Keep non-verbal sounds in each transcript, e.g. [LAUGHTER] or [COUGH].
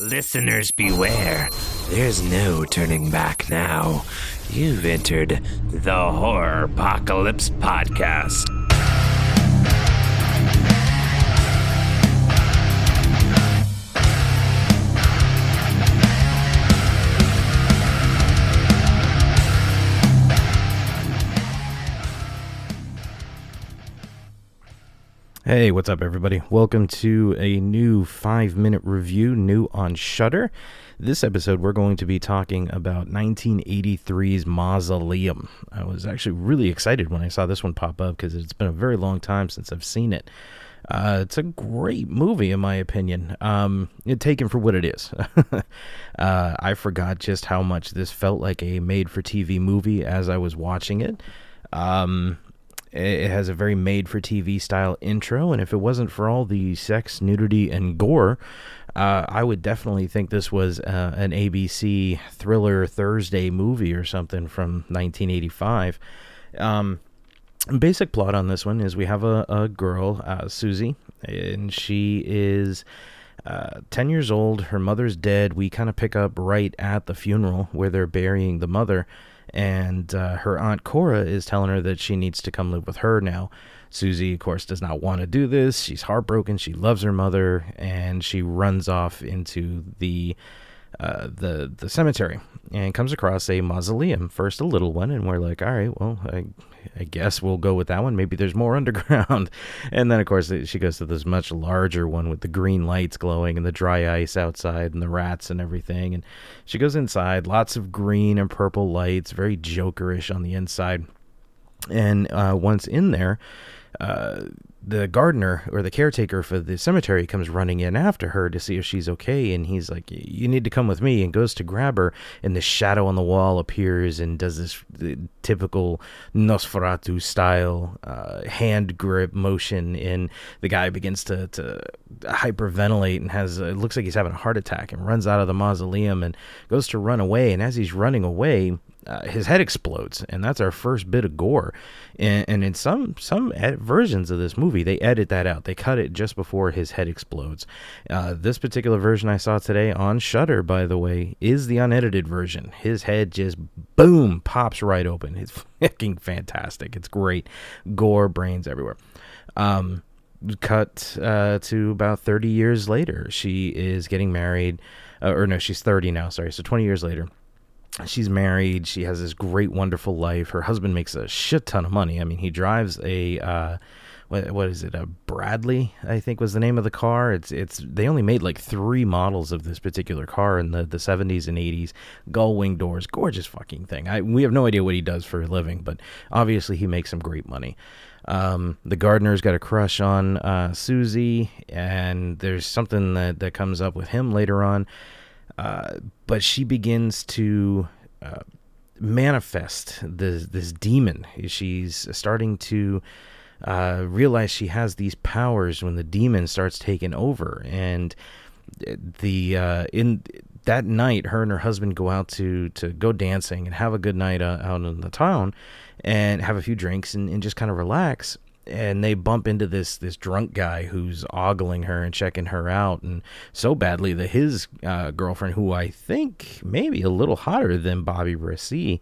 Listeners beware. There's no turning back now. You've entered the Horropocalypse Podcast. Hey, what's up, everybody? Welcome to a new five minute review, new on Shudder. This episode, we're going to be talking about 1983's Mausoleum. I was actually really excited when I saw this one pop up because it's been a very long time since I've seen it. Uh, it's a great movie, in my opinion. Um, it, taken for what it is. [LAUGHS] uh, I forgot just how much this felt like a made for TV movie as I was watching it. Um, it has a very made for TV style intro, and if it wasn't for all the sex, nudity, and gore, uh, I would definitely think this was uh, an ABC thriller Thursday movie or something from 1985. Um, basic plot on this one is we have a, a girl, uh, Susie, and she is. Uh, 10 years old, her mother's dead. We kind of pick up right at the funeral where they're burying the mother and uh, her aunt Cora is telling her that she needs to come live with her now. Susie, of course, does not want to do this. She's heartbroken. She loves her mother, and she runs off into the uh, the the cemetery and comes across a mausoleum. First, a little one, and we're like, all right, well, I, I guess we'll go with that one. Maybe there's more [LAUGHS] underground. and then, of course, she goes to this much larger one with the green lights glowing and the dry ice outside and the rats and everything. And she goes inside, lots of green and purple lights, very jokerish on the inside. And uh, once in there, uh, the gardener or the caretaker for the cemetery comes running in after her to see if she's okay and he's like you need to come with me and goes to grab her and the shadow on the wall appears and does this typical nosferatu style uh, hand grip motion and the guy begins to, to hyperventilate and has it looks like he's having a heart attack and runs out of the mausoleum and goes to run away and as he's running away uh, his head explodes, and that's our first bit of gore. And, and in some some ed- versions of this movie, they edit that out. They cut it just before his head explodes. Uh, this particular version I saw today on Shudder, by the way, is the unedited version. His head just boom pops right open. It's [LAUGHS] fucking fantastic. It's great, gore, brains everywhere. Um, cut uh, to about 30 years later. She is getting married, uh, or no, she's 30 now. Sorry, so 20 years later she's married. She has this great wonderful life. Her husband makes a shit ton of money. I mean he drives a uh, what, what is it? A bradley i think was the name of the car. It's it's they only made like three models of this particular car in the, the 70s and 80s gull wing doors. Gorgeous fucking thing. I, we have no idea what he does for a living but obviously he makes some great money. Um, the gardener's got a crush on uh, susie and there's something that, that comes up with him later on but she begins to uh, manifest this this demon. She's starting to uh, realize she has these powers when the demon starts taking over, and the uh, in that night, her and her husband go out to to go dancing and have a good night uh, out in the town, and have a few drinks and, and just kind of relax and they bump into this this drunk guy who's ogling her and checking her out and so badly that his uh, girlfriend who i think maybe a little hotter than Bobbie Bresee,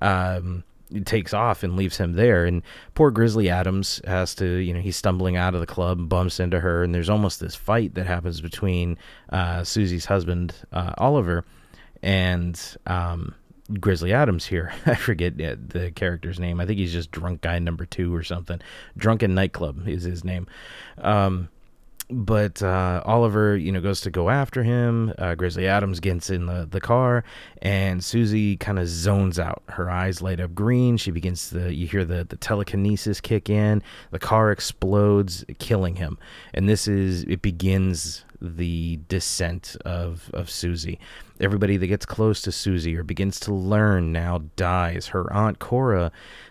um, takes off and leaves him there. And poor grizzly adams has to you know he's stumbling out of the club bumps into her and there's almost this fight that happens between uh, susie's husband uh, oliver and um, Grizzly Adams here. [LAUGHS] I forget the character's name. I think he's just drunk guy number two or something. Drunken nightclub is his name. Um, but uh, Oliver, you know, goes to go after him. Uh, Grizzly Adams gets in the, the car, and Susie kind of zones out. Her eyes light up green. She begins to, you hear the, the telekinesis kick in. The car explodes, killing him. And this is, it begins the descent of, of Susie. Everybody that gets close to Susie or begins to learn now dies. Her aunt Cora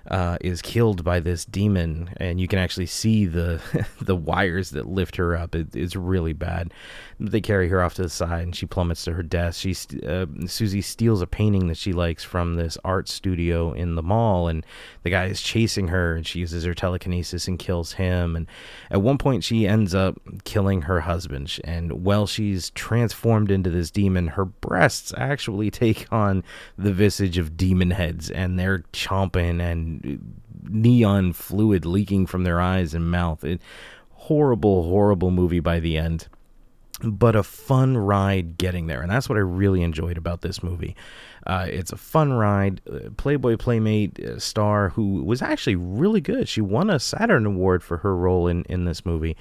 uh, is killed by this demon, and you can actually see the [LAUGHS] the wires that lift her up. It, it's really bad. They carry her off to the side, and she plummets to her death. She uh, Susie steals a painting that she likes from this art studio in the mall, and the guy is chasing her, and she uses her telekinesis and kills him. And at one point, she ends up killing her husband, and and while she's transformed into this demon, her breasts actually [LAUGHS] take on the visage of demon heads, and they're chomping and neon fluid leaking from their eyes and mouth. It, horrible, horrible movie by the end but a fun ride getting there. And that's what I really enjoyed about this movie. Uh, it's a fun ride. Uh, Playboy Playmate uh, star who was actually really good. She won a Saturn Award for her role in, in this movie.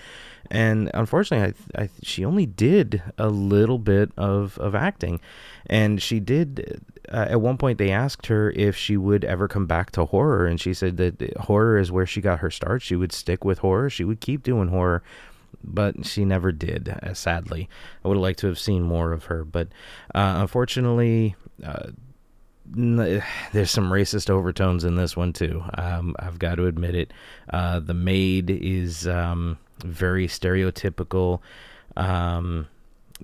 And unfortunately, I, I, she only did a little bit of, of acting. And she did, uh, at one point, they asked her if she would ever come back to horror. And she said that horror is where she got her start. She would stick with horror, she would keep doing horror but she never did, uh, sadly. I would have liked to have seen more of her, but uh, unfortunately, uh, n- [SIGHS] there's some racist overtones in this one too. Um, I've got to admit it. Uh, the maid is um, very stereotypical. Um,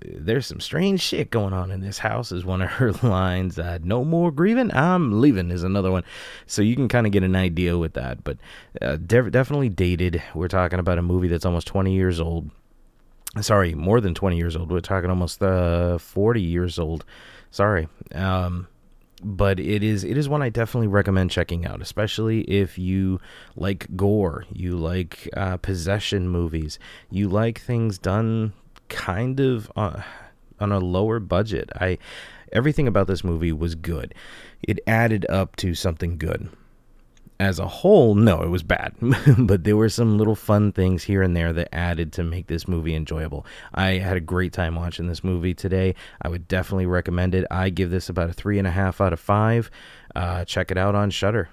there's some strange shit going on in this house is one of her [LAUGHS] lines. Uh, no more grieving i'm leaving is another one. So you can kind of get an idea with that but uh, de- definitely dated. We're talking about a movie that's almost 20 years old. Sorry more than 20 years old. We're talking almost uh, 40 years old. Sorry. Um, but it is it is one I definitely recommend checking out, especially if you like gore, you like uh, possession movies, you like things done kind of uh, on a lower budget. I everything about this movie was good. It added up to something good. As a whole, no, it was bad. [LAUGHS] but there were some little fun things here and there that added to make this movie enjoyable. I had a great time watching this movie today. I would definitely recommend it. I give this about a three and a half out of five. Uh, check it out on Shudder.